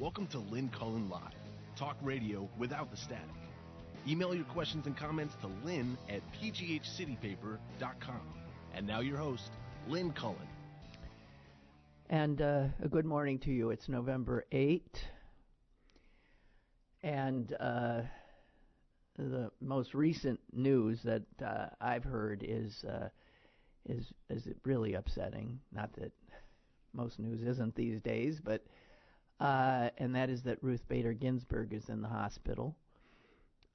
Welcome to Lynn Cullen Live, talk radio without the static. Email your questions and comments to lynn at pghcitypaper.com. And now your host, Lynn Cullen. And uh, a good morning to you. It's November 8th. And uh, the most recent news that uh, I've heard is uh, is is really upsetting. Not that most news isn't these days, but uh, and that is that Ruth Bader Ginsburg is in the hospital.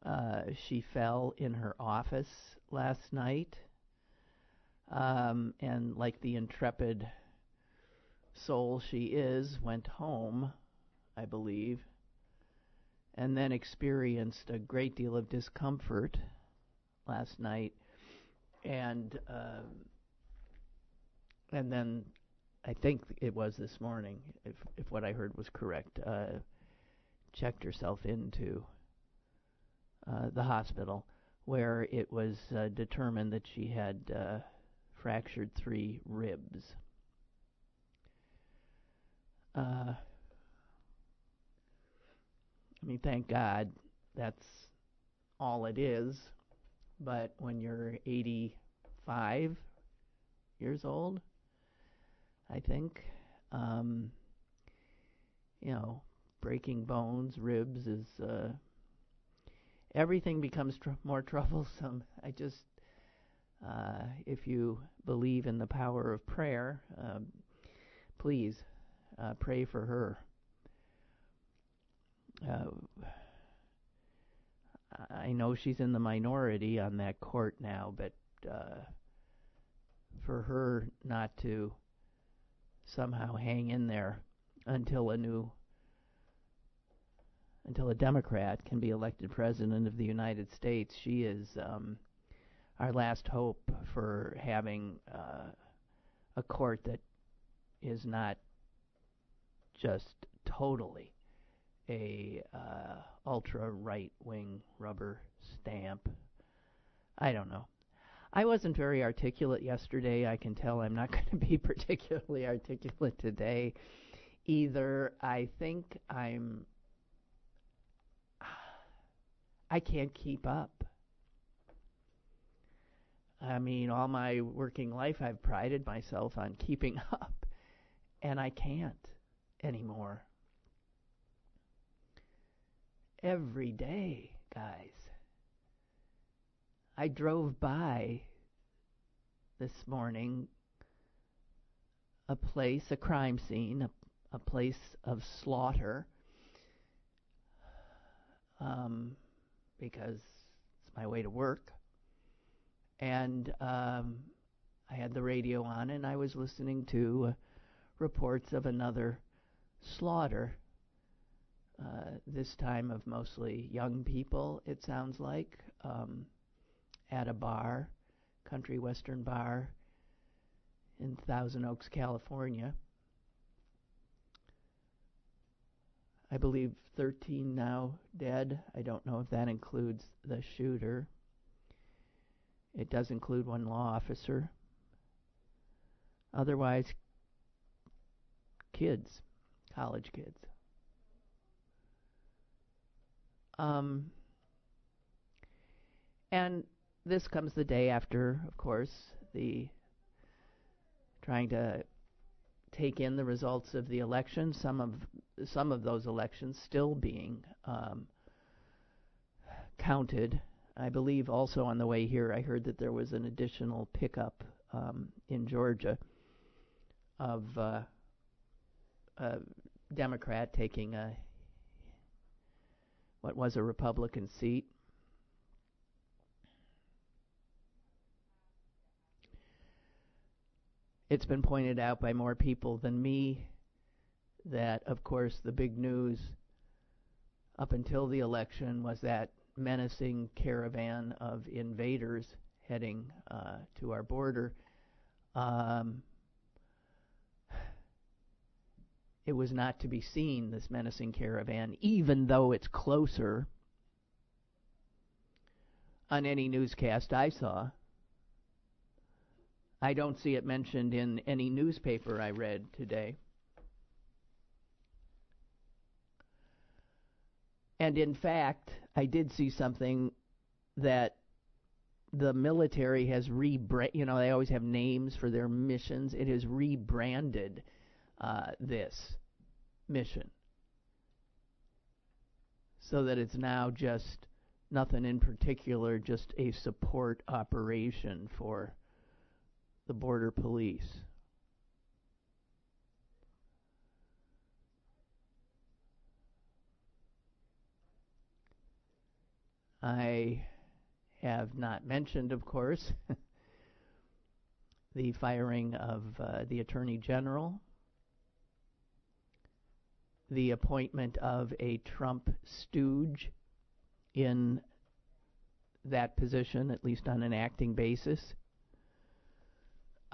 Uh, she fell in her office last night, um, and like the intrepid soul she is, went home, I believe, and then experienced a great deal of discomfort last night, and uh, and then I think it was this morning, if if what I heard was correct, uh, checked herself into uh, the hospital, where it was uh, determined that she had uh, fractured three ribs. Uh, I mean, thank God that's all it is. But when you're 85 years old, I think, um, you know, breaking bones, ribs is uh, everything becomes tr- more troublesome. I just, uh, if you believe in the power of prayer, um, please uh, pray for her. Uh, I know she's in the minority on that court now, but uh, for her not to somehow hang in there until a new until a Democrat can be elected president of the United States, she is um, our last hope for having uh, a court that is not just totally a uh, ultra right wing rubber stamp. I don't know. I wasn't very articulate yesterday. I can tell I'm not going to be particularly articulate today either. I think I'm. I can't keep up. I mean, all my working life I've prided myself on keeping up, and I can't anymore every day, guys. I drove by this morning a place, a crime scene, a, a place of slaughter, um, because it's my way to work. And um, I had the radio on and I was listening to uh, reports of another slaughter uh, this time of mostly young people, it sounds like, um, at a bar, country western bar in Thousand Oaks, California. I believe 13 now dead. I don't know if that includes the shooter. It does include one law officer. Otherwise, kids, college kids. Um, and this comes the day after, of course, the trying to take in the results of the election. Some of some of those elections still being um, counted. I believe also on the way here, I heard that there was an additional pickup um, in Georgia of uh, a Democrat taking a what was a Republican seat. It's been pointed out by more people than me that, of course, the big news up until the election was that menacing caravan of invaders heading uh, to our border. Um, it was not to be seen, this menacing caravan, even though it's closer on any newscast I saw. I don't see it mentioned in any newspaper I read today. And in fact, I did see something that the military has rebranded. You know, they always have names for their missions. It has rebranded uh, this mission so that it's now just nothing in particular, just a support operation for the border police. I have not mentioned, of course, the firing of uh, the Attorney General, the appointment of a Trump stooge in that position, at least on an acting basis.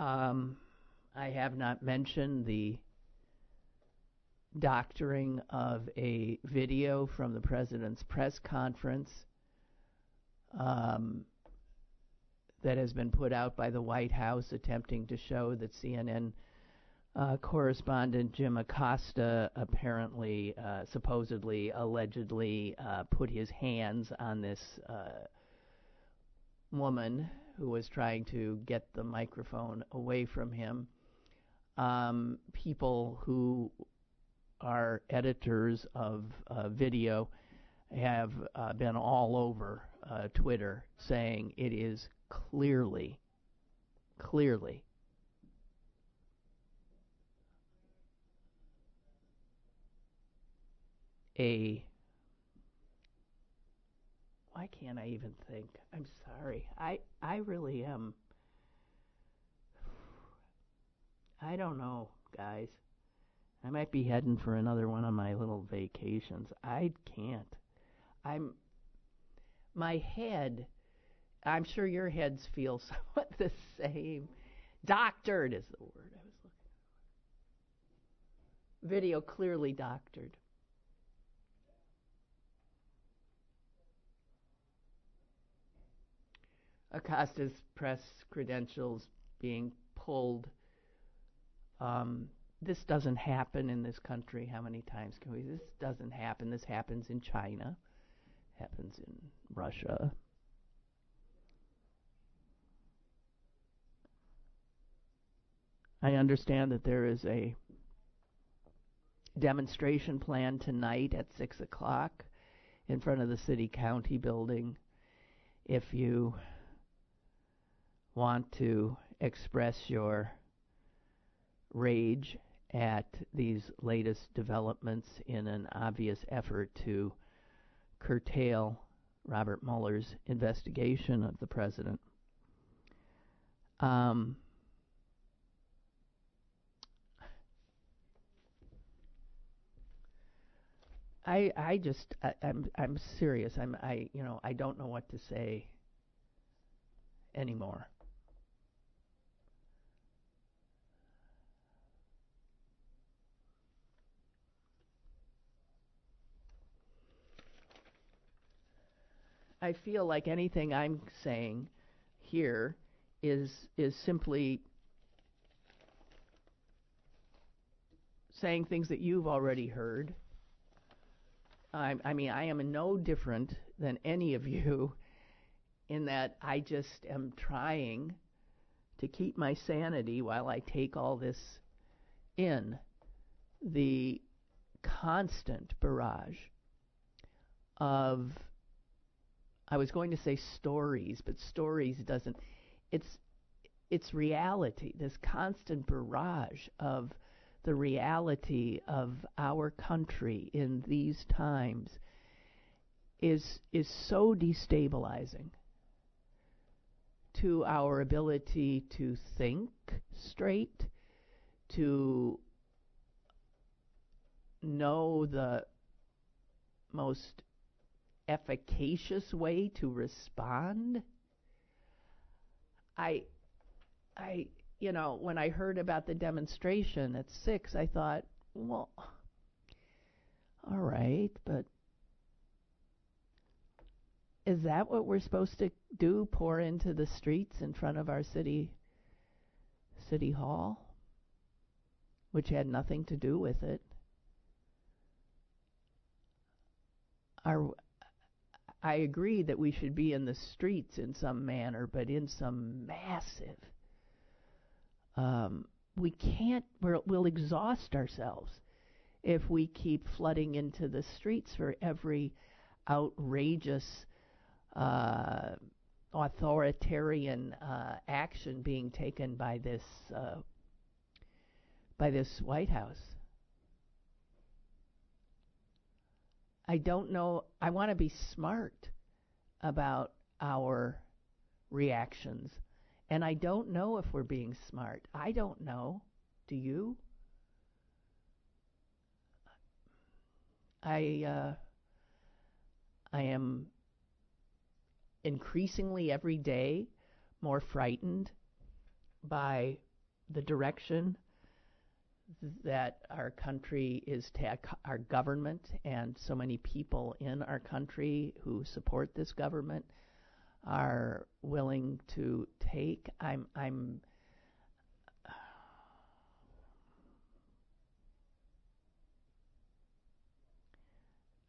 Um, I have not mentioned the doctoring of a video from the president's press conference um, that has been put out by the White House attempting to show that CNN uh, correspondent Jim Acosta apparently, uh, supposedly, allegedly uh, put his hands on this uh, woman who was trying to get the microphone away from him. Um, people who are editors of uh, video have uh, been all over uh, Twitter saying it is clearly, clearly a why can't I even think? I'm sorry. I I really am I don't know, guys. I might be heading for another one of my little vacations. I can't. I'm my head I'm sure your heads feel somewhat the same. Doctored is the word I was looking for. Video clearly doctored. Acosta's press credentials being pulled. Um, this doesn't happen in this country. How many times can we? This doesn't happen. This happens in China, happens in Russia. I understand that there is a demonstration plan tonight at 6 o'clock in front of the city county building. If you want to express your rage at these latest developments in an obvious effort to curtail Robert Mueller's investigation of the president. Um, I I just I, I'm I'm serious. I'm I you know I don't know what to say anymore. I feel like anything I'm saying here is is simply saying things that you've already heard. I, I mean, I am no different than any of you in that I just am trying to keep my sanity while I take all this in. The constant barrage of I was going to say stories, but stories doesn't. It's it's reality. This constant barrage of the reality of our country in these times is is so destabilizing to our ability to think straight, to know the most efficacious way to respond. I, I, you know, when I heard about the demonstration at six, I thought, well, all right, but is that what we're supposed to do? Pour into the streets in front of our city, city hall, which had nothing to do with it. are I agree that we should be in the streets in some manner, but in some massive. Um, we can't. we will exhaust ourselves if we keep flooding into the streets for every outrageous, uh, authoritarian uh, action being taken by this uh, by this White House. I don't know. I want to be smart about our reactions. And I don't know if we're being smart. I don't know. Do you? I uh, I am increasingly every day more frightened by the direction that our country is ta- our government and so many people in our country who support this government are willing to take i'm i'm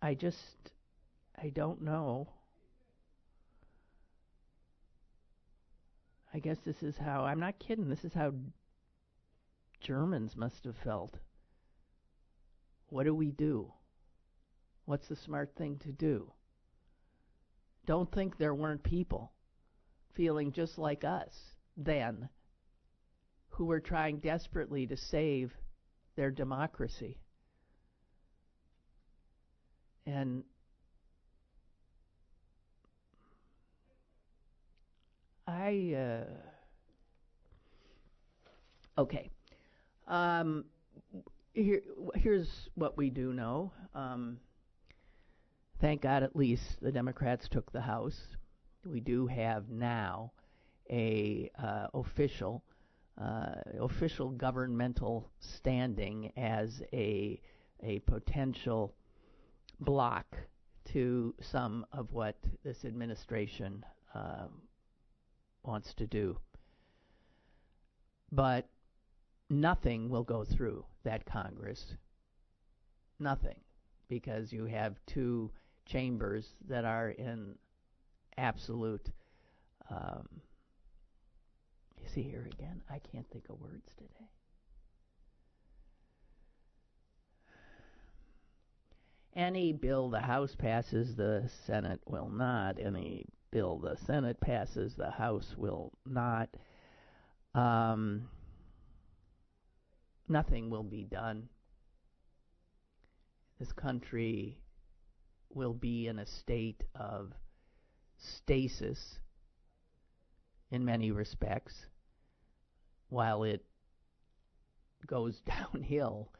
I just I don't know. I guess this is how I'm not kidding. This is how Germans must have felt. What do we do? What's the smart thing to do? Don't think there weren't people feeling just like us then who were trying desperately to save their democracy. And I, uh, okay. Um, here, here's what we do know. Um, thank God, at least the Democrats took the House. We do have now a uh, official uh, official governmental standing as a a potential block to some of what this administration uh, wants to do. But nothing will go through that Congress. Nothing. Because you have two chambers that are in absolute. Um, you see here again, I can't think of words today. Any bill the House passes, the Senate will not. Any bill the Senate passes, the House will not. Um, nothing will be done. This country will be in a state of stasis in many respects while it goes downhill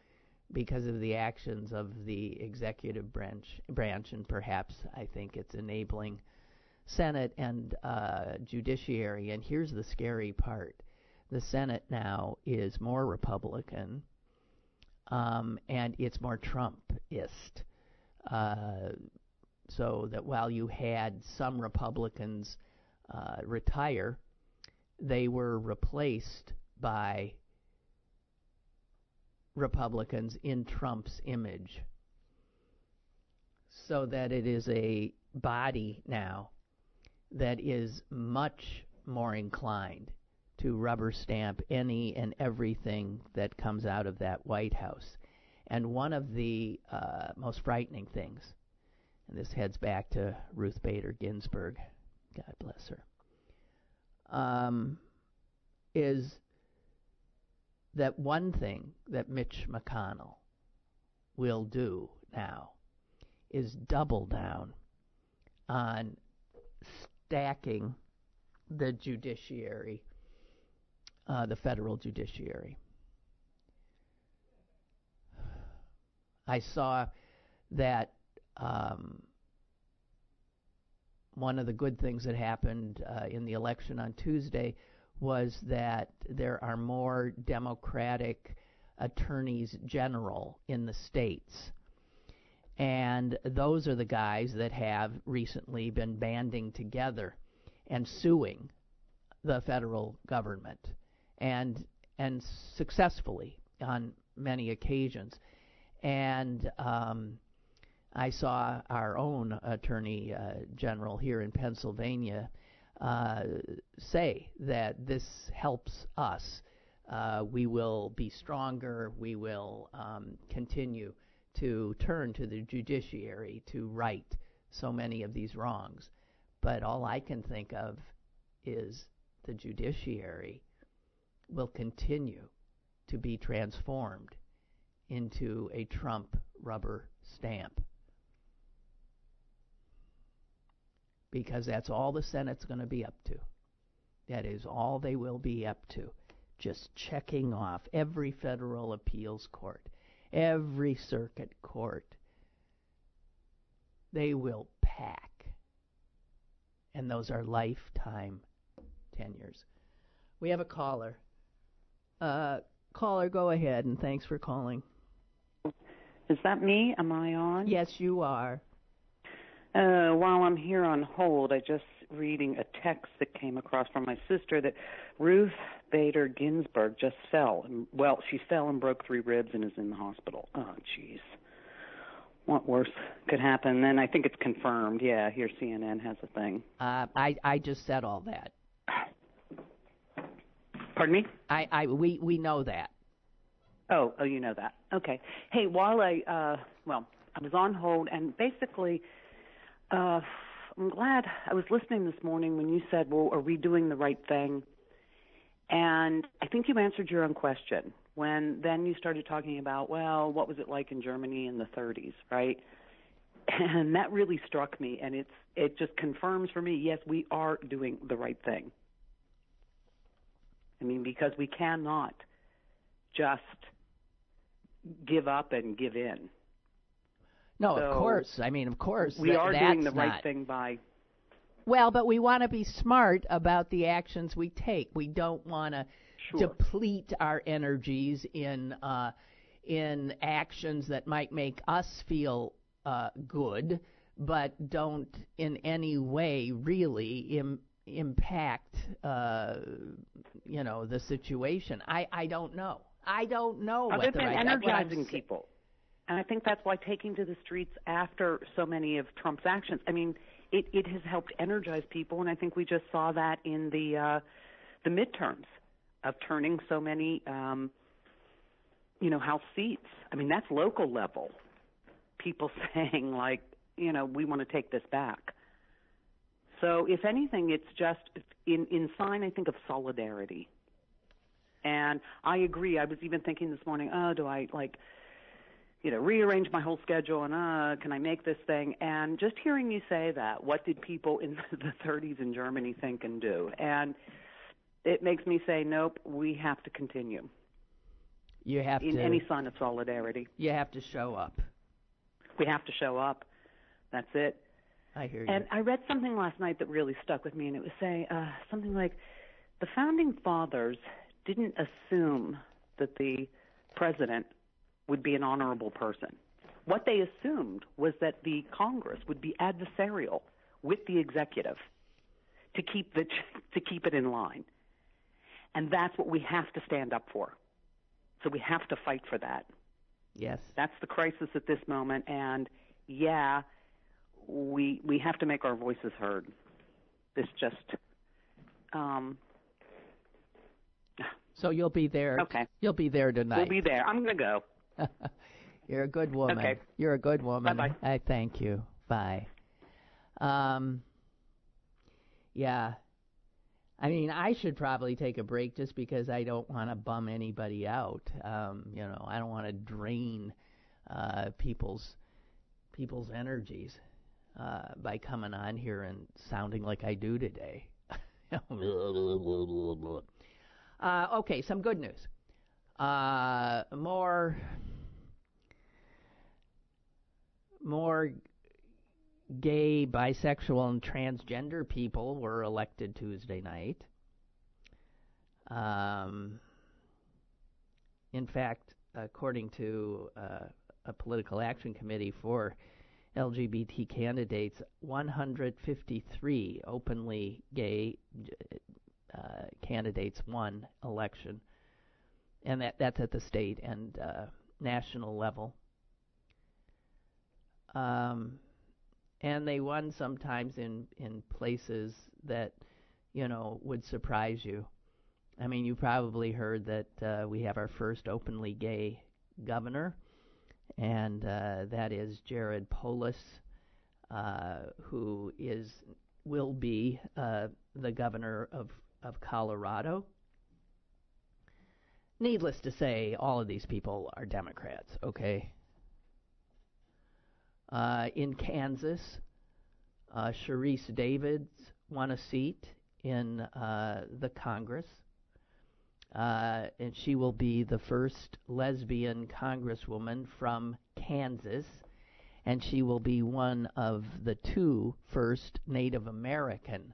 because of the actions of the executive branch branch and perhaps I think it's enabling Senate and uh, judiciary and here's the scary part the Senate now is more Republican, um, and it's more Trumpist. Uh, so that while you had some Republicans uh, retire, they were replaced by Republicans in Trump's image. So that it is a body now that is much more inclined to rubber stamp any and everything that comes out of that White House. And one of the uh, most frightening things, and this heads back to Ruth Bader Ginsburg, God bless her, um, is that one thing that Mitch McConnell will do now is double down on stacking the judiciary uh, the federal judiciary. I saw that um, one of the good things that happened uh, in the election on Tuesday was that there are more Democratic attorneys general in the states. And those are the guys that have recently been banding together and suing the federal government and and successfully on many occasions. And um, I saw our own Attorney uh, General here in Pennsylvania uh, say that this helps us. Uh, we will be stronger. We will um, continue to turn to the judiciary to right so many of these wrongs. But all I can think of is the judiciary will continue to be transformed into a Trump rubber stamp. Because that's all the Senate's going to be up to. That is all they will be up to. Just checking off every federal appeals court, every circuit court. They will pack. And those are lifetime tenures. We have a caller. Uh, caller, go ahead, and thanks for calling. Is that me? Am I on? Yes, you are. Uh, while I'm here on hold, I just reading a text that came across from my sister that Ruth Bader Ginsburg just fell. Well, she fell and broke three ribs and is in the hospital. Oh, jeez. What worse could happen? Then I think it's confirmed. Yeah, here CNN has a thing. Uh, I I just said all that. Pardon me? I, I we we know that. Oh, oh, you know that. Okay. Hey, while I uh well, I was on hold and basically uh I'm glad I was listening this morning when you said, "Well, are we doing the right thing?" And I think you answered your own question when then you started talking about, well, what was it like in Germany in the 30s, right? And that really struck me and it's it just confirms for me, yes, we are doing the right thing. I mean, because we cannot just give up and give in. No, So, of course. I mean, of course. We are doing the right not- thing by Well, but we want to be smart about the actions we take. We don't want to sure. deplete our energies in uh, in actions that might make us feel uh, good, but don't in any way really Im- impact uh, you know the situation. I I don't know. I don't know what the than right energizing people. And I think that's why taking to the streets after so many of Trump's actions, I mean, it, it has helped energize people, and I think we just saw that in the uh, the midterms of turning so many, um, you know, House seats. I mean, that's local level. People saying like, you know, we want to take this back. So, if anything, it's just in in sign, I think, of solidarity. And I agree. I was even thinking this morning, oh, do I like, you know, rearrange my whole schedule and uh, can I make this thing? And just hearing you say that, what did people in the 30s in Germany think and do? And it makes me say, nope, we have to continue You have in to In any sign of solidarity. you have to show up. We have to show up. That's it. I hear you. And I read something last night that really stuck with me, and it was saying uh, something like the founding fathers didn't assume that the president would be an honorable person. What they assumed was that the Congress would be adversarial with the executive to keep the to keep it in line. And that's what we have to stand up for. So we have to fight for that. yes. That's the crisis at this moment, and yeah, we we have to make our voices heard. This just, um, So you'll be there. Okay. You'll be there tonight. we'll be there. I'm gonna go. You're a good woman. Okay. You're a good woman. Bye-bye. I thank you. Bye. Um. Yeah. I mean, I should probably take a break just because I don't want to bum anybody out. Um, you know, I don't want to drain uh, people's people's energies uh, by coming on here and sounding like I do today. uh, okay, some good news. Uh, more more gay, bisexual, and transgender people were elected Tuesday night. Um, in fact, according to uh, a political action committee for LGBT candidates, 153 openly gay uh, candidates won election, and that that's at the state and uh, national level. Um, and they won sometimes in in places that you know would surprise you. I mean, you probably heard that uh, we have our first openly gay governor, and uh, that is Jared Polis, uh, who is will be uh, the governor of of Colorado. Needless to say, all of these people are Democrats. Okay. Uh, in Kansas, uh, Sharice Davids won a seat in uh, the Congress, uh, and she will be the first lesbian congresswoman from Kansas, and she will be one of the two first Native American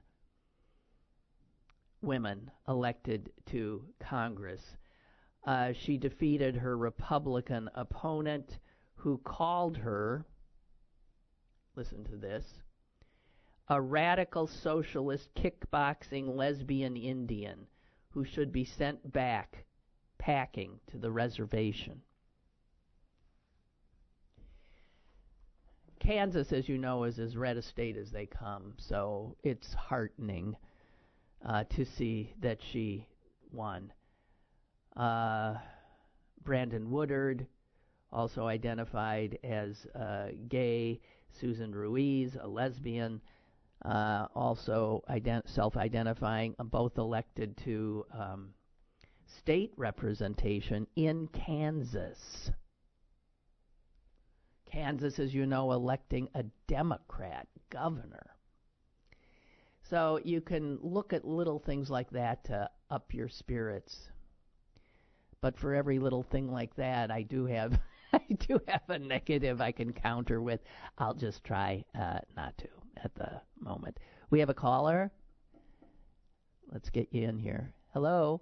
women elected to Congress. Uh, she defeated her Republican opponent, who called her, listen to this, a radical socialist kickboxing lesbian Indian who should be sent back packing to the reservation. Kansas, as you know, is as red a state as they come, so it's heartening uh, to see that she won. Uh, Brandon Woodard, also identified as uh, gay. Susan Ruiz, a lesbian, uh, also ident- self-identifying, uh, both elected to um, state representation in Kansas. Kansas, as you know, electing a Democrat governor. So you can look at little things like that to up your spirits. But for every little thing like that, I do have I do have a negative I can counter with. I'll just try uh, not to at the moment. We have a caller. Let's get you in here. Hello.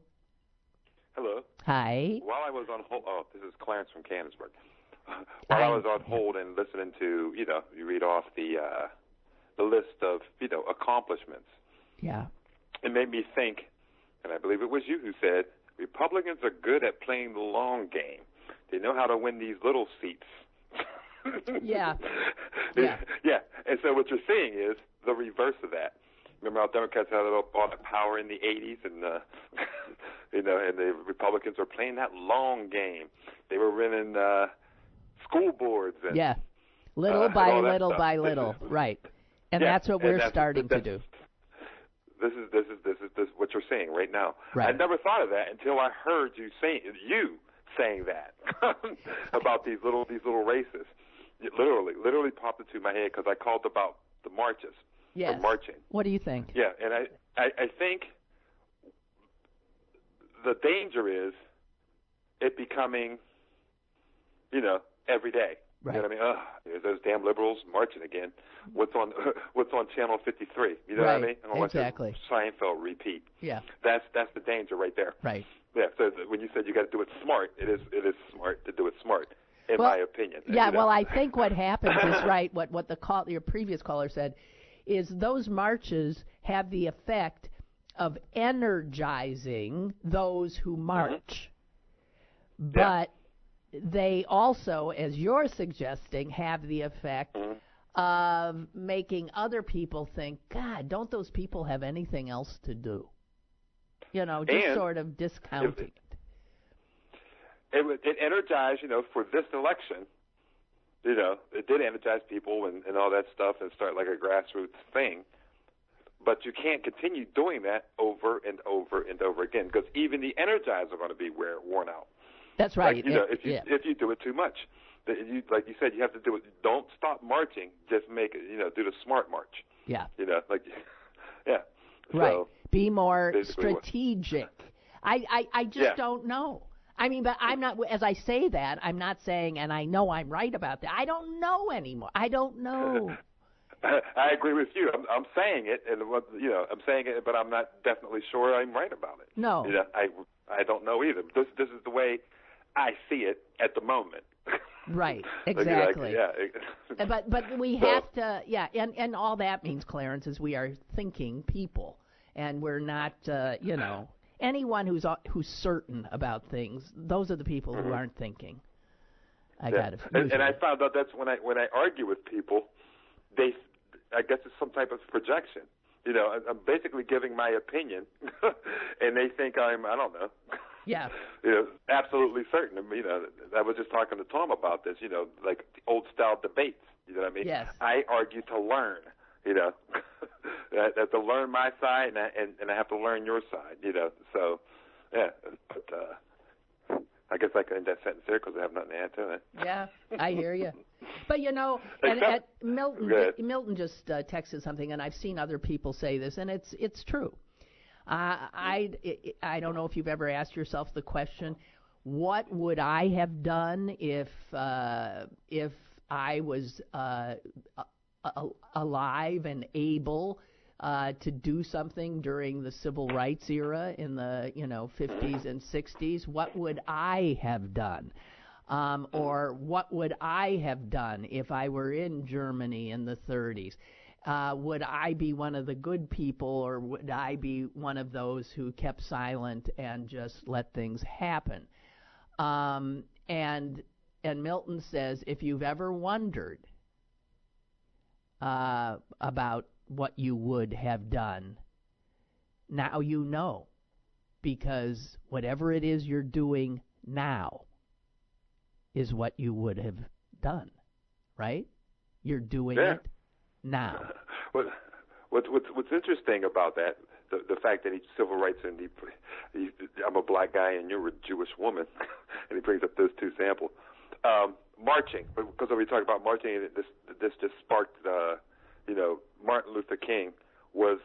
Hello. Hi. While I was on hold, oh, this is Clarence from Canonsburg. While I was on hold and listening to, you know, you read off the uh, the list of, you know, accomplishments. Yeah. It made me think, and I believe it was you who said, Republicans are good at playing the long game. They know how to win these little seats. Yeah. Yeah. Yeah. And so what you're seeing is the reverse of that. Remember how Democrats had all that power in the 80s, and uh, you know, and the Republicans were playing that long game. They were running uh, school boards. And, yeah. Little uh, by little by little, right? And yeah, that's what we're that's, starting that's, to do. This is this is this is this is what you're saying right now. Right. I never thought of that until I heard you saying you saying that about these little these little races. It literally, literally popped into my head because I called about the marches. Yes. Or marching. What do you think? Yeah, and I, I, I think the danger is it becoming, you know, every day. Right. You know what I mean? Ugh, there's those damn liberals marching again. What's on What's on Channel 53? You know right. what I mean? Unless exactly. Seinfeld repeat. Yeah. That's that's the danger right there. Right. Yeah. So when you said you got to do it smart, it is it is smart to do it smart, in well, my opinion. Yeah. Well, I think what happens is right. What what the call your previous caller said is those marches have the effect of energizing those who march, mm-hmm. but yeah they also, as you're suggesting, have the effect mm-hmm. of making other people think, God, don't those people have anything else to do? You know, just and sort of discounting it. It, it energized, you know, for this election. You know, it did energize people and, and all that stuff and start like a grassroots thing. But you can't continue doing that over and over and over again because even the energized are going to be wear, worn out. That's right. Like, you know, it, if you yeah. if you do it too much, you like you said, you have to do it. Don't stop marching. Just make it. You know, do the smart march. Yeah. You know, like yeah. Right. So, Be more strategic. I, I I just Yeah. don't know. I mean, but I'm not. As I say that, I'm not saying, and I know I'm right about that. I don't know anymore. I don't know. I agree with you. I'm, I'm saying it, and what you know, I'm saying it, but I'm not definitely sure I'm right about it. No. You know, I I don't know either. This this is the way I see it at the moment. Right. Like, Exactly. yeah. Uh, But but we So- have to yeah, and and all that means Clarence is we are thinking people, and we're not uh, you know anyone who's uh, who's certain about things. Those are the people Mm-hmm. who aren't thinking. I yeah. got it. And, and I found out that's when I when I argue with people, they, I guess it's some type of projection. You know, I- I'm basically giving my opinion, and they think I'm I don't know. Yeah. You know, absolutely certain. I mean, you know, I was just talking to Tom about this. You know, like old style debates. You know what I mean? Yes. I argue to learn. You know, that, that to learn my side, and I, and and I have to learn your side. You know, so yeah. But uh, I guess I can end that sentence there because I have nothing to add to it. Yeah, I hear you. But you know, and at Milton, Milton just uh, texted something, and I've seen other people say this, and it's it's true. Uh, I I don't know if you've ever asked yourself the question, what would I have done if uh, if I was uh, alive and able uh, to do something during the civil rights era in the you know 50s and 60s? What would I have done? Um, or what would I have done if I were in Germany in the 30s? Uh, would I be one of the good people, or would I be one of those who kept silent and just let things happen? Um, and and Milton says, if you've ever wondered uh, about what you would have done, now you know, because whatever it is you're doing now is what you would have done, right? You're doing Yeah. it now. What, what's what's what's interesting about that, the the fact that he's civil rights and he, he I'm a black guy and you're a Jewish woman, and he brings up those two samples. Um, marching, because when we talk about marching, this this just sparked, uh, you know, Martin Luther King was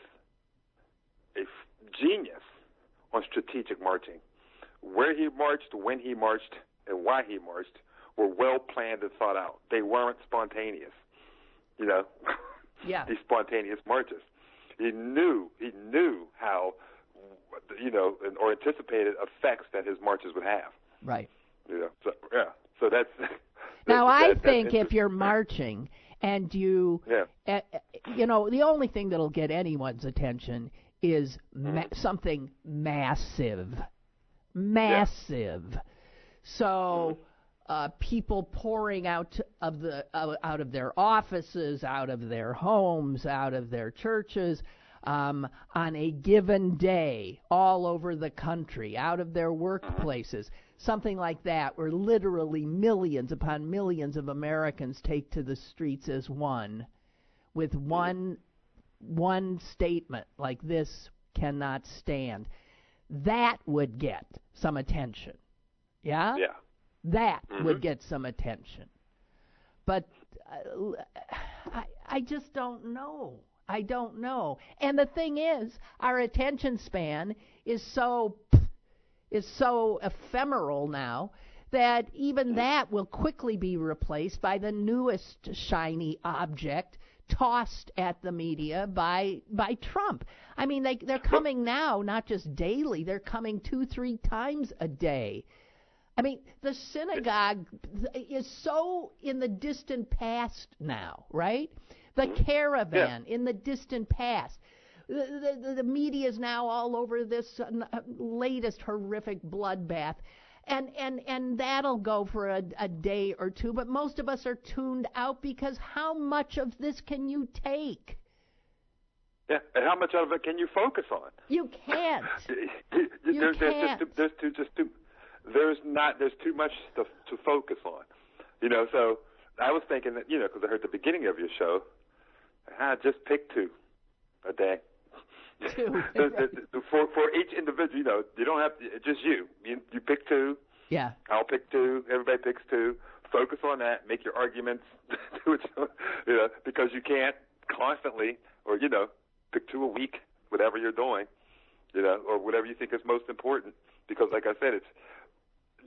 a f- genius on strategic marching. Where he marched, when he marched, and why he marched were well planned and thought out. They weren't spontaneous. You know, Yeah. these spontaneous marches. He knew he knew how, you know, and- or anticipated effects that his marches would have. Right. You know, so yeah, so that's. Now that- I that- think if you're marching and you, Yeah. uh, you know, the only thing that'll get anyone's attention is ma- something massive, massive. So uh, people pouring out of the uh, out of their offices, out of their homes, out of their churches. Um, on a given day, all over the country, out of their workplaces, something like that, where literally millions upon millions of Americans take to the streets as one, with one one statement like this cannot stand. That would get some attention. Yeah? Yeah. That Mhm. would get some attention. But uh, I, I just don't know. I don't know. And the thing is, our attention span is so is so ephemeral now that even that will quickly be replaced by the newest shiny object tossed at the media by by Trump. I mean they they're coming now not just daily, they're coming 2 3 times a day. I mean, the synagogue is so in the distant past now, right? The mm-hmm. caravan in the distant past. The, the, the media is now all over this uh, uh, latest horrific bloodbath. And, and, and that'll go for a, a day or two, but most of us are tuned out because how much of this can you take? Yeah. And how much of it can you focus on? You can't. You there's, there's can't. just too, there's too just too there's not there's too much stuff to focus on. You know, so I was thinking that you know because I heard the beginning of your show, ah, just pick two a day. Two, The- the- the- for for each individual, you know, you don't have to, just you. You you pick two. Yeah. I'll pick two. Everybody picks two. Focus on that. Make your arguments. do it, you know, because you can't constantly, or you know, pick two a week, whatever you're doing, you know, or whatever you think is most important. Because, like I said, it's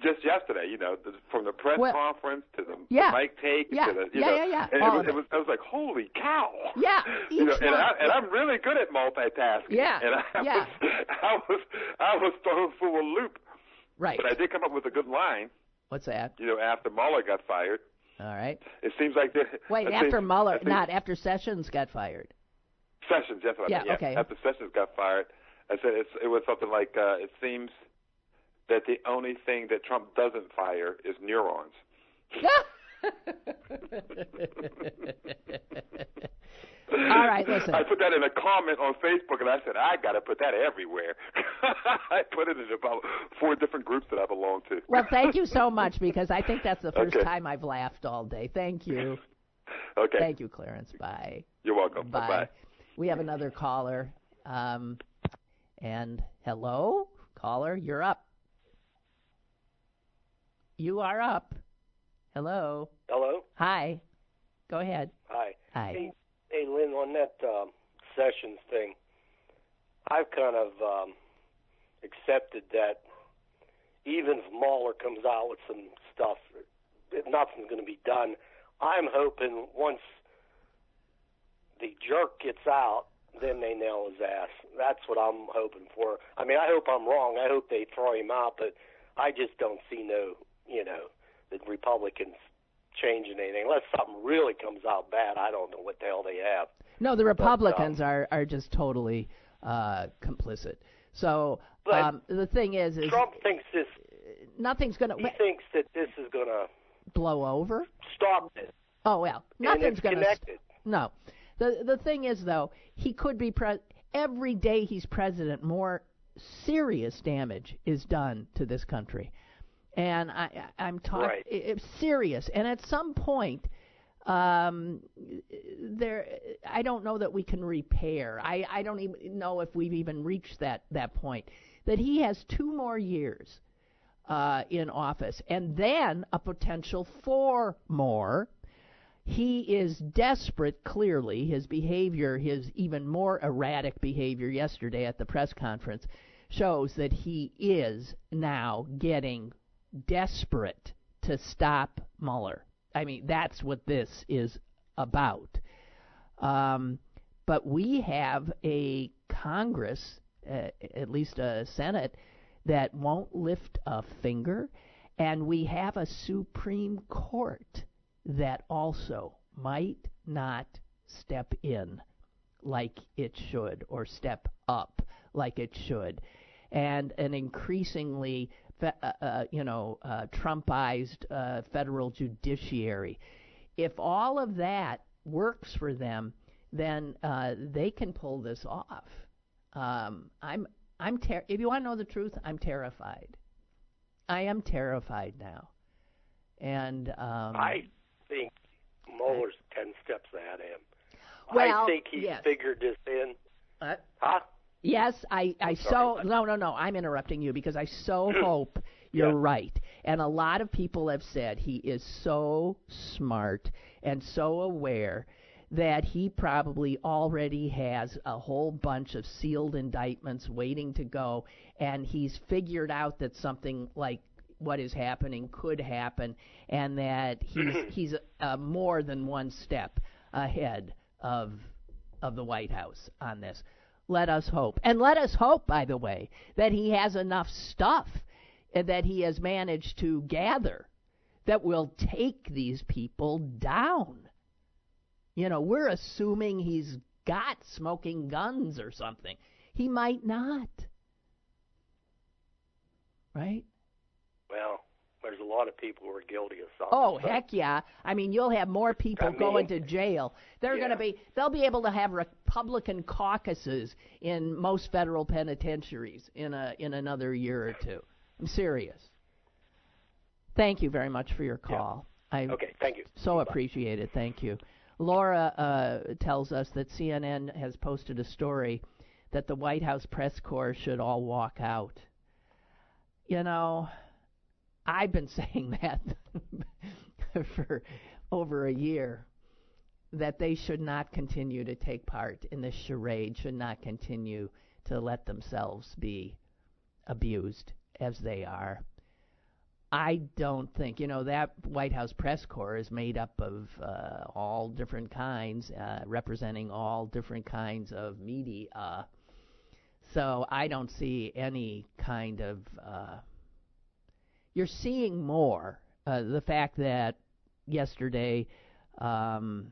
just yesterday. You know, the, from the press Well, conference to the, yeah. the mic take Yeah. to the, you Yeah, know, yeah, yeah. and it, was, it. it was. I was like, holy cow. Yeah, you know, and, I, and I'm really good at multitasking. Yeah, And I yeah. was, I was, I was thrown for a loop. Right. But I did come up with a good line What's that? you know, after Mueller got fired. All right. It seems like they Wait, I after think- Mueller, think not after Sessions got fired. Sessions. What Yeah, I meant. okay. After Sessions got fired, I said it's, it was something like uh, it seems that the only thing that Trump doesn't fire is neurons. All right, listen. I put that in a comment on Facebook, and I said I got to put that everywhere. I put it in about four different groups that I belong to. Well, thank you so much because I think that's the first Okay. time I've laughed all day. Thank you. Okay. Thank you, Clarence. Bye. You're welcome. Bye. Bye. We have another caller. Um, and hello, caller, you're up. You are up. Hello. Hello. Hi. Go ahead. Hi. Hi. Hey, hey, Lynn. On that um, sessions thing, I've kind of um, accepted that even if Mueller comes out with some stuff, nothing's going to be done. I'm hoping once the jerk gets out, then they nail his ass. That's what I'm hoping for. I mean, I hope I'm wrong. I hope they throw him out, but I just don't see no, you know, the Republicans changing anything unless something really comes out bad. I don't know what the hell they have. No, the Republicans are are just totally uh, complicit. So But um, the thing is, is Trump thinks this. nothing's going to. He thinks that this is going to blow over. stop it. Oh well, nothing's going to. No, the the thing is though, he could be pre- every day he's president. More serious damage is done to this country, and I, I'm talking Right. it's serious. And at some point, um, there, I don't know that we can repair. I I don't even know if we've even reached that that point. That he has two more years uh, in office, and then a potential four more. He is desperate, clearly. His behavior, his even more erratic behavior yesterday at the press conference, shows that he is now getting desperate to stop Mueller. I mean, that's what this is about. Um, but we have a Congress, uh, at least a Senate, that won't lift a finger, and we have a Supreme Court that also might not step in like it should or step up like it should and an increasingly uh, uh, you know uh, trumpized uh, federal judiciary if all of that works for them then uh, they can pull this off um, i'm i'm ter- if you want to know the truth i'm terrified i am terrified now and um, I think Mueller's ten steps ahead of him. Well, I think he yes. figured this in. uh, Huh? Yes, I, I so no no no I'm interrupting you because I so hope you're Yeah. right. And a lot of people have said he is so smart and so aware that he probably already has a whole bunch of sealed indictments waiting to go and he's figured out that something like what is happening could happen and that he's he's uh, more than one step ahead of of the White House on this. Let us hope. And let us hope, by the way, that he has enough stuff that he has managed to gather that will take these people down. You know, we're assuming he's got smoking guns or something. He might not. Right? Well, there's a lot of people who are guilty of something. Oh so- heck yeah! I mean, you'll have more people I mean- going to jail. They're going to be. They'll be able to have Republican caucuses in most federal penitentiaries in a in another year or two. I'm serious. Thank you very much for your call. I Okay, thank you. so Bye. appreciate it. Thank you. Laura uh, tells us that CNN has posted a story that the White House press corps should all walk out. You know, I've been saying that for over a year that they should not continue to take part in this charade, should not continue to let themselves be abused as they are. I don't think, you know, that White House press corps is made up of uh, all different kinds, uh, representing all different kinds of media. So I don't see any kind of. Uh, you're seeing more. Uh, the fact that yesterday, um,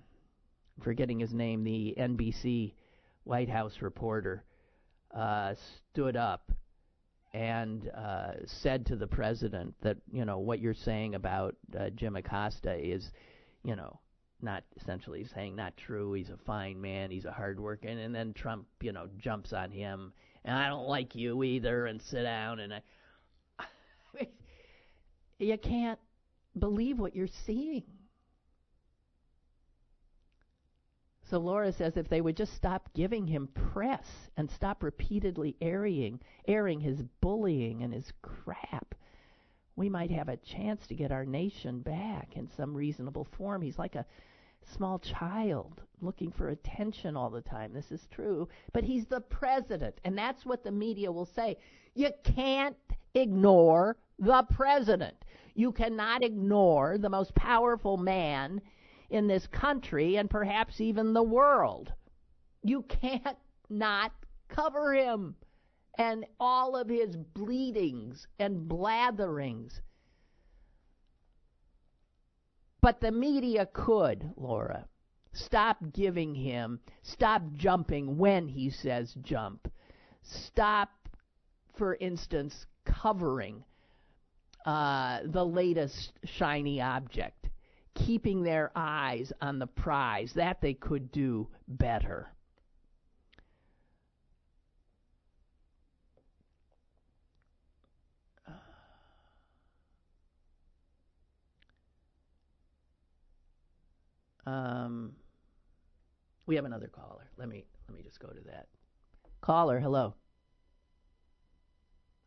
forgetting his name, the NBC White House reporter uh, stood up and uh, said to the president that you know what you're saying about uh, Jim Acosta is, you know, not essentially saying not true. He's a fine man. He's a hard worker. And, and then Trump, you know, jumps on him. And I don't like you either. And sit down. And I, you can't believe what you're seeing. So Laura says if they would just stop giving him press and stop repeatedly airing airing his bullying and his crap, we might have a chance to get our nation back in some reasonable form. He's like a small child looking for attention all the time. This is true, but he's the president, and that's what the media will say. You can't ignore the president. You cannot ignore the most powerful man in this country and perhaps even the world. You can't not cover him and all of his bleedings and blatherings. But the media could, Laura. Stop giving him, stop jumping when he says jump. Stop, for instance, covering uh, the latest shiny object, keeping their eyes on the prize. That they could do better. Um, we have another caller. Let me let me just go to that. Caller, hello.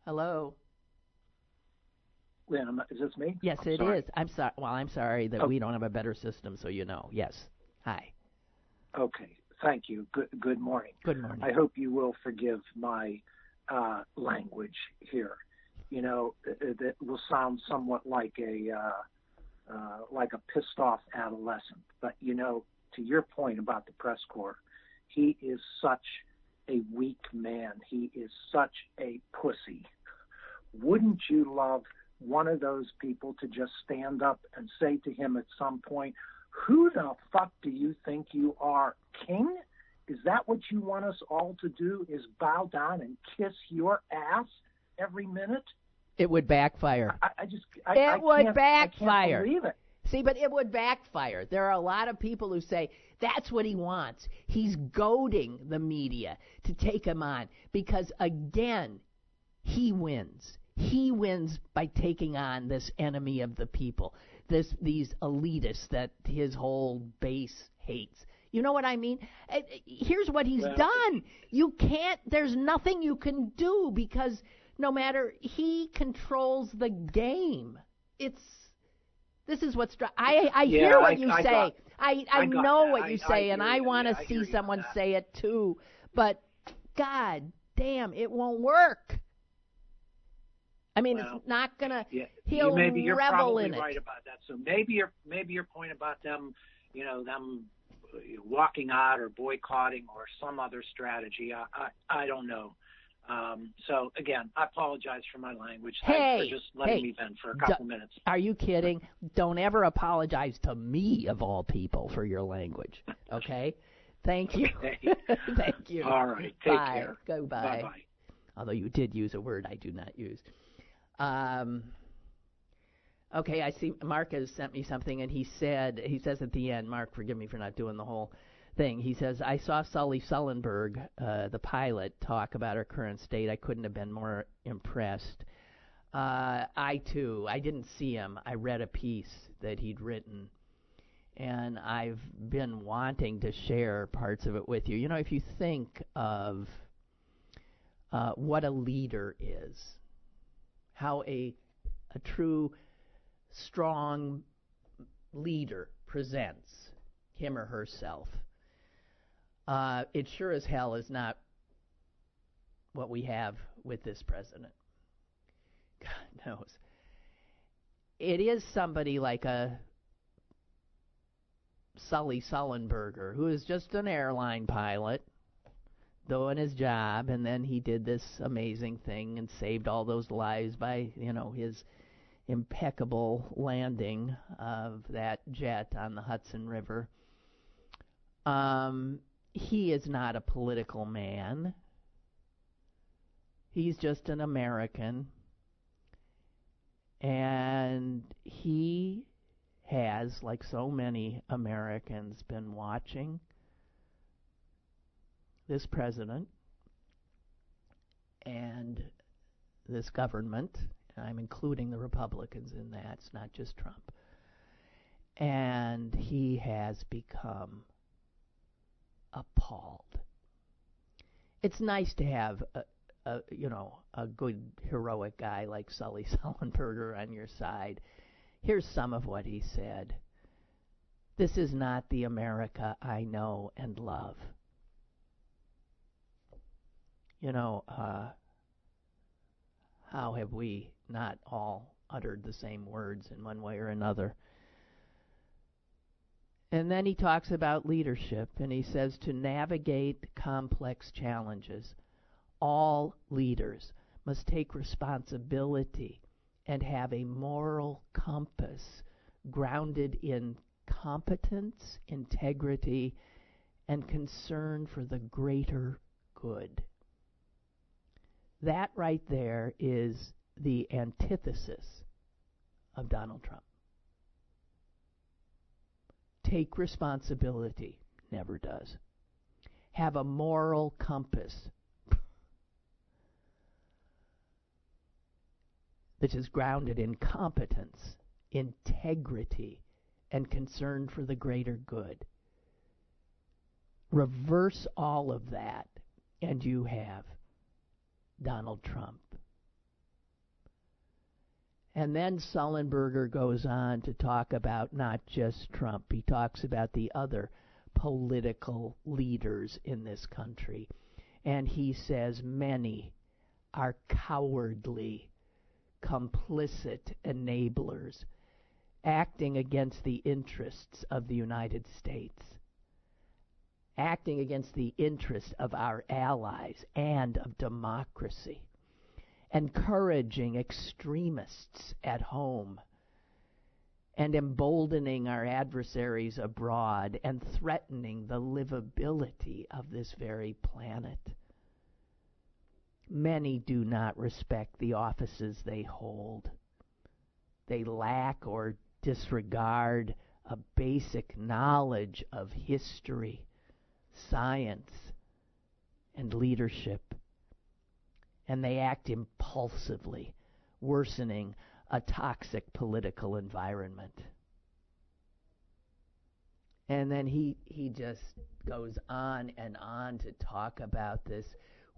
Hello. Wait, is this me? Yes, I'm it sorry. is. I'm sorry. Well, I'm sorry that Oh. we don't have a better system, so you know. Yes. Hi. Okay, thank you. Good good morning. Good morning. I hope you will forgive my uh, language here. You know, it, it will sound somewhat like a uh, uh, like a pissed off adolescent. But you know, to your point about the press corps, he is such a weak man. He is such a pussy. Wouldn't you love one of those people to just stand up and say to him at some point, "Who the fuck do you think you are, king?" Is that what you want us all to do? Is bow down and kiss your ass every minute? It would backfire. I, I just I, It I would backfire. I can't believe it. See, but it would backfire. There are a lot of people who say that's what he wants. He's goading the media to take him on because, again, he wins. He wins by taking on this enemy of the people, this these elitists that his whole base hates. You know what I mean? Uh, Here's what he's Well- done. You can't. There's nothing you can do because no matter he controls the game. It's this is what's I I Yeah, hear what I- you I say. got- I I, I know that. what you say, and I want to see hear you on someone say it too. But God damn, it won't work. I mean, Well, it's not gonna. Yeah, He'll you, maybe you're revel probably in it. right about that. So maybe your maybe your point about them, you know, them walking out or boycotting or some other strategy. I I, I don't know. Um, so again, I apologize for my language. Thanks for just letting hey, me vent for a d- couple minutes. Are you kidding? Don't ever apologize to me of all people for your language. Okay? Thank you. Okay. Thank you. All right, take Bye. care. Goodbye. Bye bye. although you did use a word I do not use. Um, okay, I see Mark has sent me something, and he said he says at the end, Mark, forgive me for not doing the whole thing. He says I saw Sully Sullenberg, uh, the pilot, talk about our current state. I couldn't have been more impressed. Uh, I too, I didn't see him. I read a piece that he'd written. And I've been wanting to share parts of it with you. You know, if you think of uh, what a leader is, how a a true strong leader presents him or herself. Uh, it sure as hell is not what we have with this president. God knows. It is somebody like a Sully Sullenberger, who is just an airline pilot doing his job, and then he did this amazing thing and saved all those lives by, you know, his impeccable landing of that jet on the Hudson River. Um, he is not a political man. He's just an American. And he has, like so many Americans, been watching this president and this government. I'm including the Republicans in that, it's not just Trump. And he has become appalled. It's nice to have a, a you know a good heroic guy like Sully Sullenberger on your side. Here's some of what he said. This is not the America I know and love. You know, uh, how have we not all uttered the same words in one way or another? And then he talks about leadership, and he says to navigate complex challenges, all leaders must take responsibility and have a moral compass grounded in competence, integrity, and concern for the greater good. That right there is the antithesis of Donald Trump take responsibility. Never does. Have a moral compass that is grounded in competence, integrity, and concern for the greater good. Reverse all of that, and you have Donald Trump. And then Sullenberger goes on to talk about not just Trump, he talks about the other political leaders in this country. And he says many are cowardly, complicit enablers acting against the interests of the United States, acting against the interests of our allies and of democracy encouraging extremists at home and emboldening our adversaries abroad and threatening the livability of this very planet. Many do not respect the offices they hold. They lack or disregard a basic knowledge of history, science, and leadership and they act impulsively, worsening a toxic political environment. And then he, he just goes on and on to talk about this.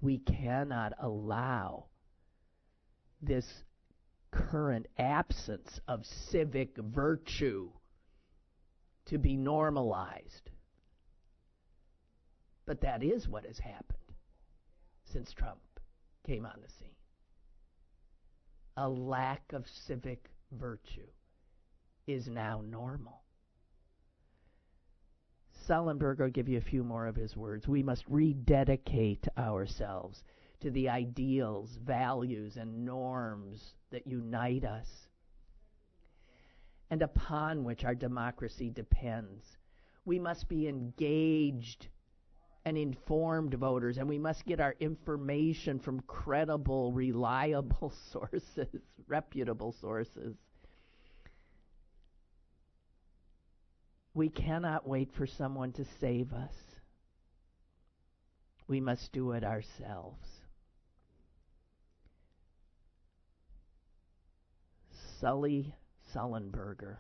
We cannot allow this current absence of civic virtue to be normalized. But that is what has happened since Trump came on the scene. A lack of civic virtue is now normal. Sullenberger will give you a few more of his words. We must rededicate ourselves to the ideals, values, and norms that unite us and upon which our democracy depends. We must be engaged and informed voters, and we must get our information from credible, reliable sources, reputable sources. We cannot wait for someone to save us. We must do it ourselves. Sully Sullenberger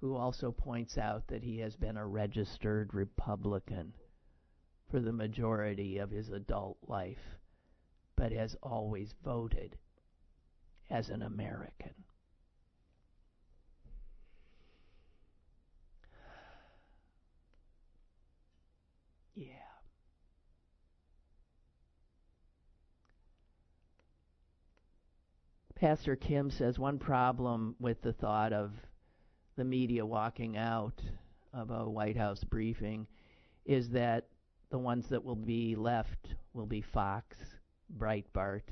who also points out that he has been a registered Republican for the majority of his adult life, but has always voted as an American. Yeah. Pastor Kim says one problem with the thought of the media walking out of a White House briefing is that the ones that will be left will be Fox, Breitbart,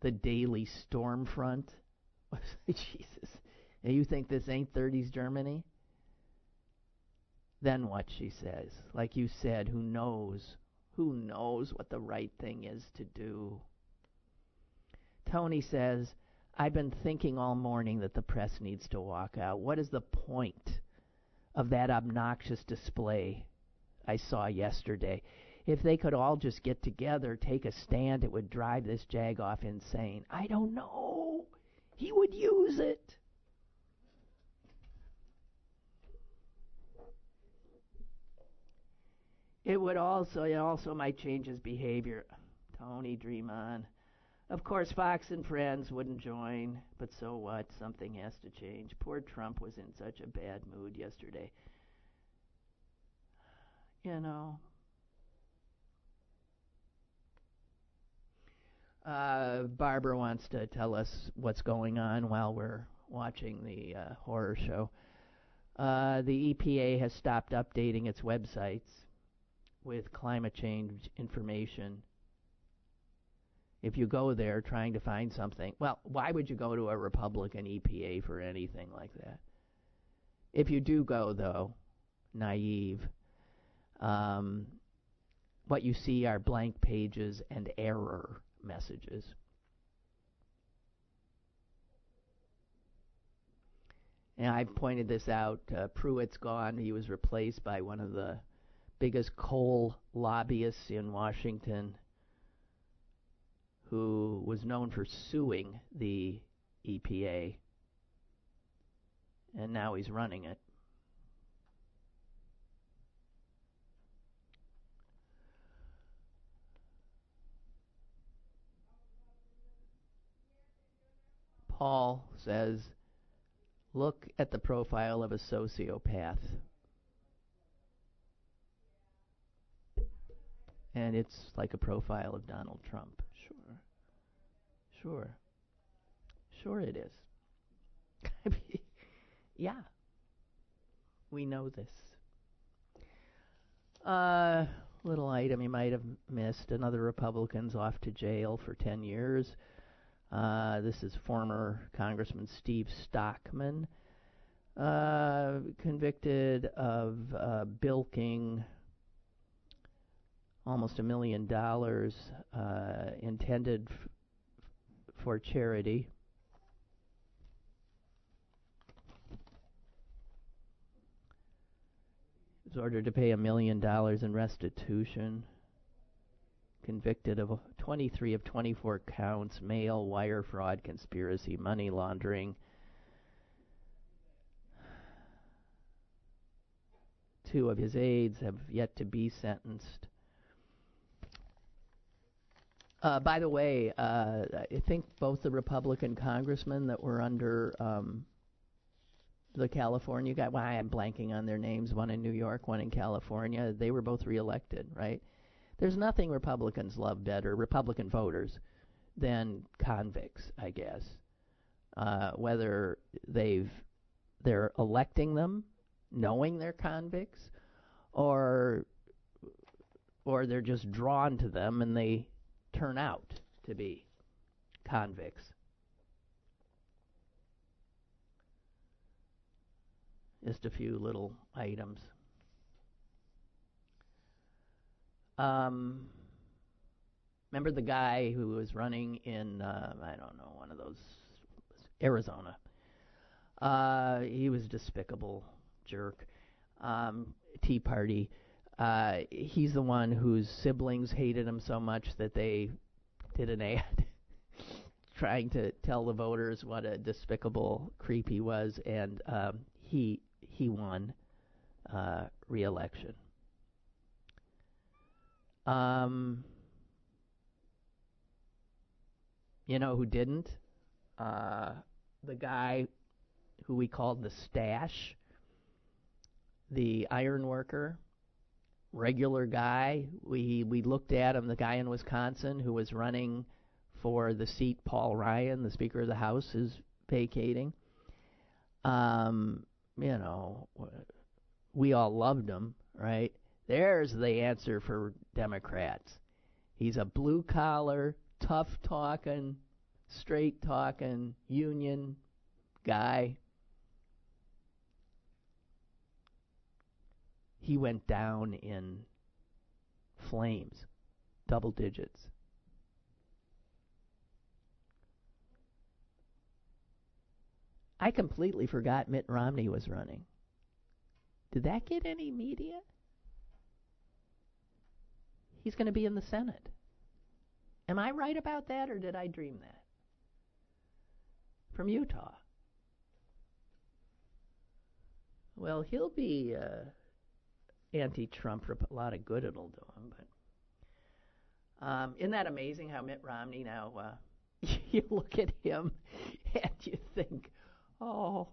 the Daily Stormfront. Jesus. And you think this ain't 30s Germany? Then what, she says. Like you said, who knows Who knows what the right thing is to do? Tony says, I've been thinking all morning that the press needs to walk out. What is the point of that obnoxious display I saw yesterday? If they could all just get together, take a stand, it would drive this Jagoff insane. I don't know. He would use it. It would also it also might change his behavior. Tony, dream on. Of course, Fox and Friends wouldn't join, but so what? Something has to change. Poor Trump was in such a bad mood yesterday. You know. Uh, Barbara wants to tell us what's going on while we're watching the uh, horror show. Uh, the EPA has stopped updating its websites with climate change information. If you go there trying to find something, well, why would you go to a Republican EPA for anything like that? If you do go, though, naive, um, what you see are blank pages and error messages. And I've pointed this out. Uh, Pruitt's gone. He was replaced by one of the biggest coal lobbyists in Washington who was known for suing the EPA. And now he's running it. Paul says, look at the profile of a sociopath. And it's like a profile of Donald Trump. Sure. Sure. It is. yeah. We know this. Uh, little item you might have missed. Another Republican's off to jail for 10 years. Uh, this is former Congressman Steve Stockman, uh, convicted of uh, bilking almost a million dollars uh, intended f- for charity. He was ordered to pay a million dollars in restitution convicted of 23 of 24 counts mail, wire fraud, conspiracy, money laundering. Two of his aides have yet to be sentenced. Uh, by the way, uh, I think both the Republican congressmen that were under um, the California guy, well, I'm blanking on their names, one in New York, one in California, they were both reelected, right? There's nothing Republicans love better, Republican voters, than convicts, I guess. Uh, whether they've they're electing them knowing they're convicts, or or they're just drawn to them and they turn out to be convicts. Just a few little items. Um, remember the guy who was running in uh, I don't know one of those Arizona. Uh, he was a despicable jerk. Um, Tea Party. Uh, he's the one whose siblings hated him so much that they did an ad trying to tell the voters what a despicable creep he was, and um, he he won uh, re-election. Um, you know who didn't? Uh, the guy who we called the stash, the iron worker, regular guy. We we looked at him, the guy in Wisconsin who was running for the seat Paul Ryan, the Speaker of the House, is vacating. Um, you know, we all loved him, right? There's the answer for Democrats. He's a blue collar, tough talking, straight talking union guy. He went down in flames, double digits. I completely forgot Mitt Romney was running. Did that get any media? He's going to be in the Senate. Am I right about that, or did I dream that? From Utah. Well, he'll be uh, anti-Trump. A lot of good it'll do him. But um, isn't that amazing how Mitt Romney now? Uh, you look at him and you think, oh,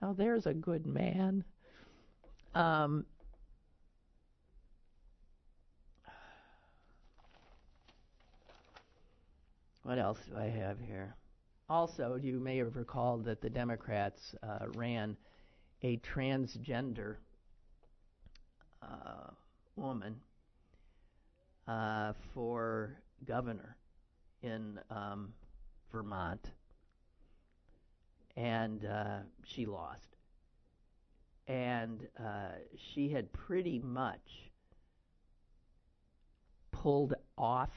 now there's a good man. Um, what else do I have here? Also, you may have recalled that the Democrats uh, ran a transgender uh, woman uh, for governor in um, Vermont, and uh, she lost. And uh, she had pretty much pulled off,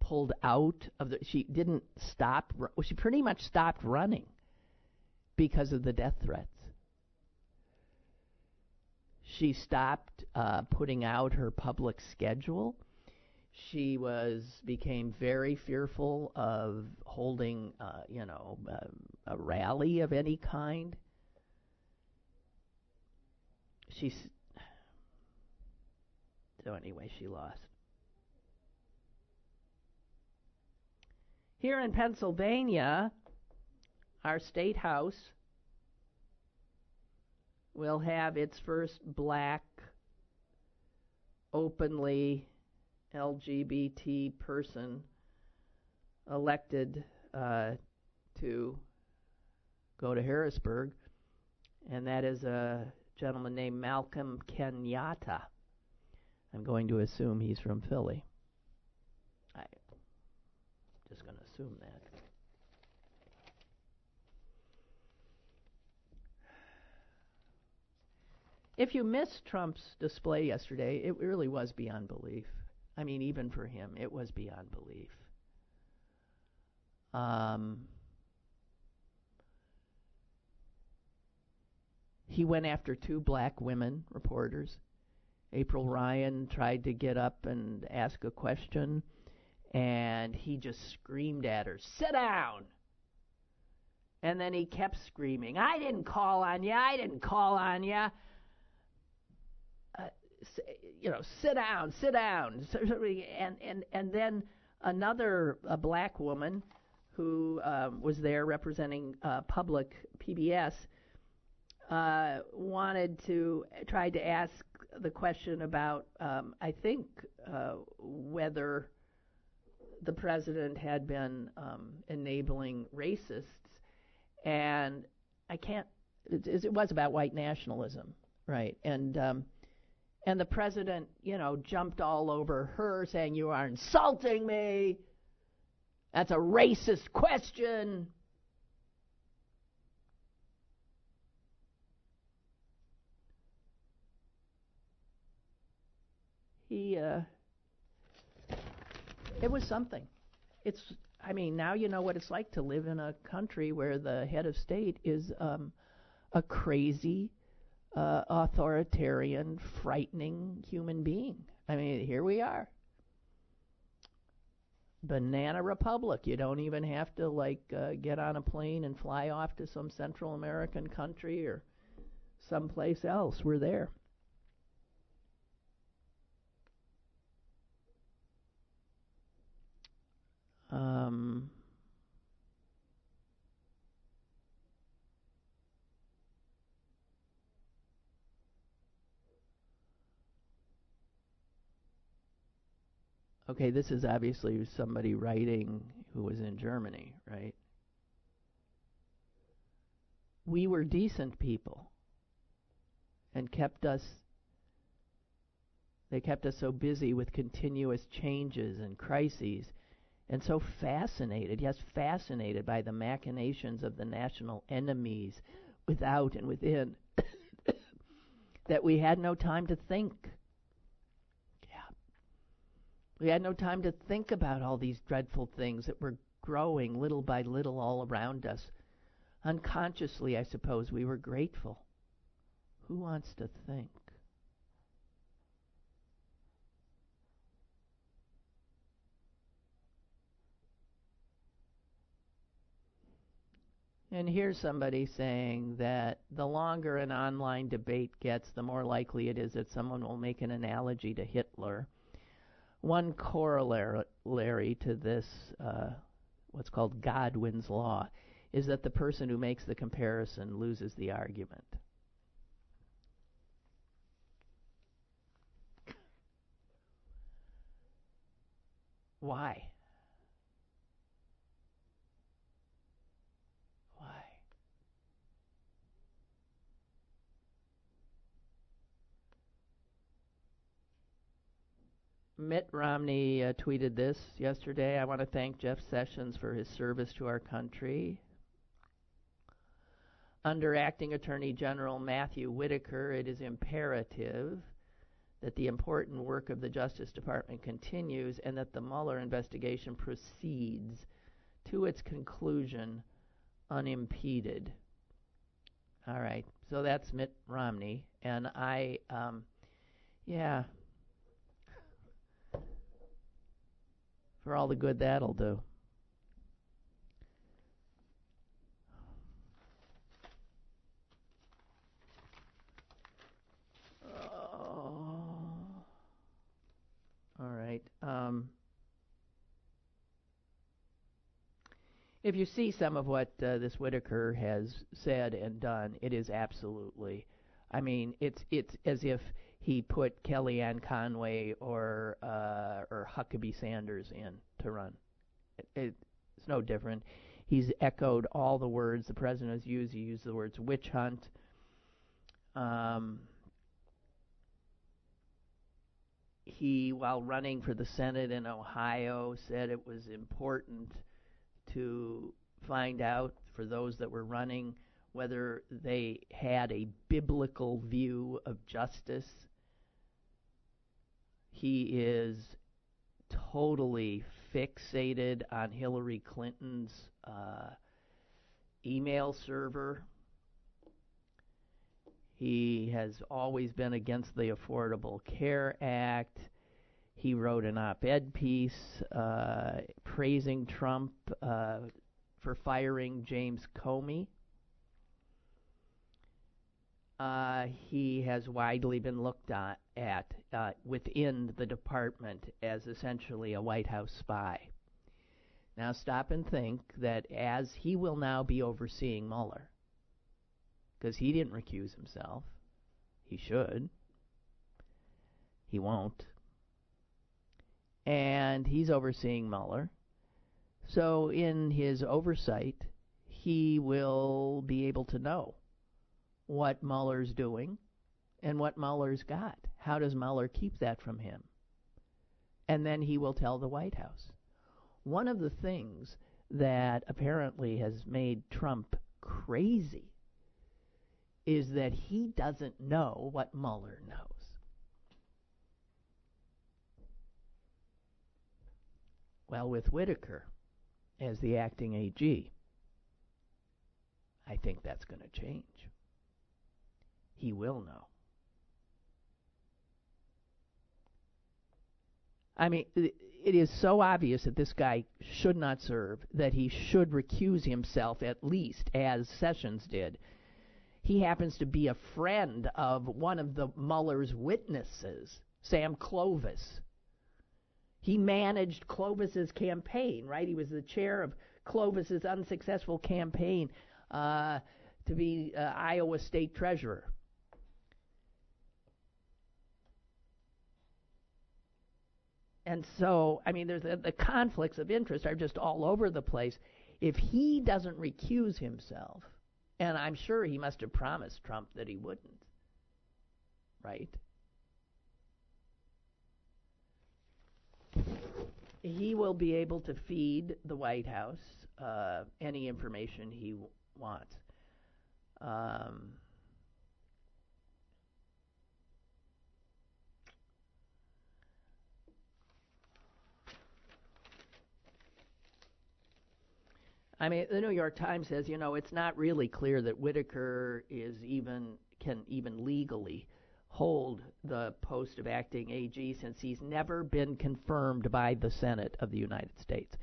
pulled out of the. She didn't stop. She pretty much stopped running because of the death threats she stopped uh, putting out her public schedule. She was became very fearful of holding, uh, you know, a, a rally of any kind. She's so anyway, she lost. Here in Pennsylvania, our state house will have its first black, openly LGBT person elected uh, to go to Harrisburg, and that is a gentleman named Malcolm Kenyatta. I'm going to assume he's from Philly. I'm just going to assume that. If you missed Trump's display yesterday, it really was beyond belief. I mean, even for him, it was beyond belief. Um, he went after two black women reporters. April Ryan tried to get up and ask a question, and he just screamed at her, Sit down! And then he kept screaming, I didn't call on you, I didn't call on you you know, sit down, sit down, and and and then another a black woman who um, was there representing uh, public PBS uh, wanted to tried to ask the question about um, I think uh, whether the president had been um, enabling racists, and I can't. It, it was about white nationalism, right? And um, and the president, you know, jumped all over her saying, You are insulting me. That's a racist question. He, uh, it was something. It's, I mean, now you know what it's like to live in a country where the head of state is um, a crazy, uh, authoritarian, frightening human being. I mean, here we are. Banana Republic. You don't even have to like uh, get on a plane and fly off to some Central American country or someplace else. We're there. Um, okay, this is obviously somebody writing who was in Germany, right? We were decent people and kept us they kept us so busy with continuous changes and crises and so fascinated, yes, fascinated by the machinations of the national enemies without and within that we had no time to think We had no time to think about all these dreadful things that were growing little by little all around us. Unconsciously, I suppose, we were grateful. Who wants to think? And here's somebody saying that the longer an online debate gets, the more likely it is that someone will make an analogy to Hitler. One corollary to this, uh, what's called Godwin's Law, is that the person who makes the comparison loses the argument. Why? Mitt Romney uh, tweeted this yesterday. I want to thank Jeff Sessions for his service to our country. Under Acting Attorney General Matthew Whitaker, it is imperative that the important work of the Justice Department continues and that the Mueller investigation proceeds to its conclusion unimpeded. All right, so that's Mitt Romney, and I, um, yeah, for all the good that'll do. Oh. All right. Um, if you see some of what uh, this Whitaker has said and done, it is absolutely. I mean, it's it's as if he put Kellyanne Conway or uh, or Huckabee Sanders in to run. It, it, it's no different. He's echoed all the words the president has used. He used the words witch hunt. Um, he, while running for the Senate in Ohio, said it was important to find out for those that were running whether they had a biblical view of justice he is totally fixated on Hillary Clinton's uh, email server. He has always been against the Affordable Care Act. He wrote an op ed piece uh, praising Trump uh, for firing James Comey. Uh, he has widely been looked at, at uh, within the department as essentially a White House spy. Now stop and think that as he will now be overseeing Mueller, because he didn't recuse himself, he should. He won't. And he's overseeing Mueller. So in his oversight, he will be able to know what Mueller's doing and what Mueller's got. How does Mueller keep that from him? And then he will tell the White House. One of the things that apparently has made Trump crazy is that he doesn't know what Mueller knows. Well, with Whitaker as the acting AG, I think that's going to change he will know. I mean, it is so obvious that this guy should not serve that he should recuse himself at least, as Sessions did. He happens to be a friend of one of the Mueller's witnesses, Sam Clovis. He managed Clovis's campaign, right? He was the chair of Clovis's unsuccessful campaign uh, to be uh, Iowa state treasurer. And so, I mean, there's a, the conflicts of interest are just all over the place. If he doesn't recuse himself, and I'm sure he must have promised Trump that he wouldn't, right? He will be able to feed the White House uh, any information he w- wants. Um, I mean, the New York Times says, you know, it's not really clear that Whitaker is even can even legally hold the post of acting AG since he's never been confirmed by the Senate of the United States.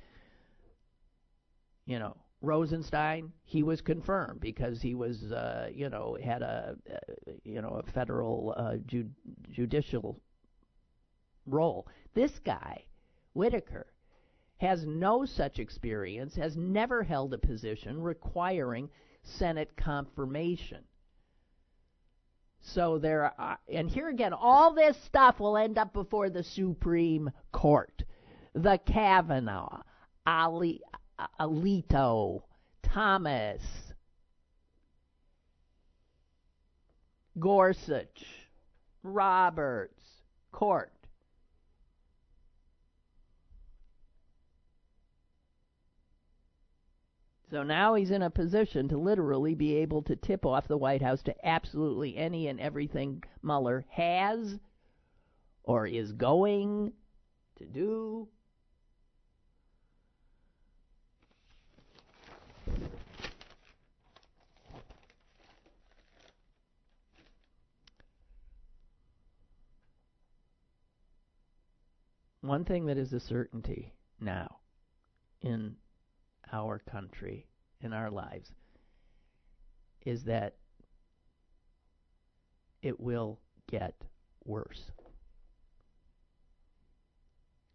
You know, Rosenstein, he was confirmed because he was, uh, you know, had a, uh, you know, a federal uh, ju- judicial role. This guy, Whitaker, has no such experience, has never held a position requiring Senate confirmation. So there are, and here again, all this stuff will end up before the Supreme Court. The Kavanaugh, Ali, uh, Alito, Thomas, Gorsuch, Roberts, Court. So now he's in a position to literally be able to tip off the White House to absolutely any and everything Mueller has or is going to do. One thing that is a certainty now in our country, in our lives, is that it will get worse.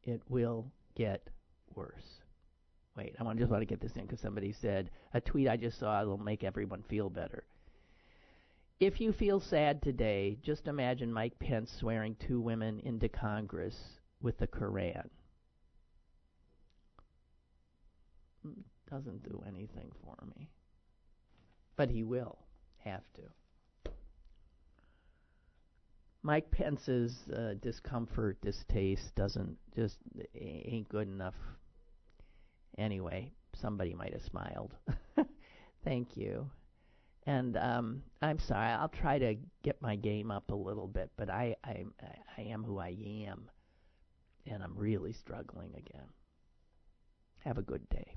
It will get worse. Wait, I want just want to get this in because somebody said a tweet I just saw will make everyone feel better. If you feel sad today, just imagine Mike Pence swearing two women into Congress with the Koran. Doesn't do anything for me. But he will have to. Mike Pence's uh, discomfort, distaste doesn't just ain't good enough. Anyway, somebody might have smiled. Thank you. And um, I'm sorry. I'll try to get my game up a little bit, but I I I am who I am, and I'm really struggling again. Have a good day.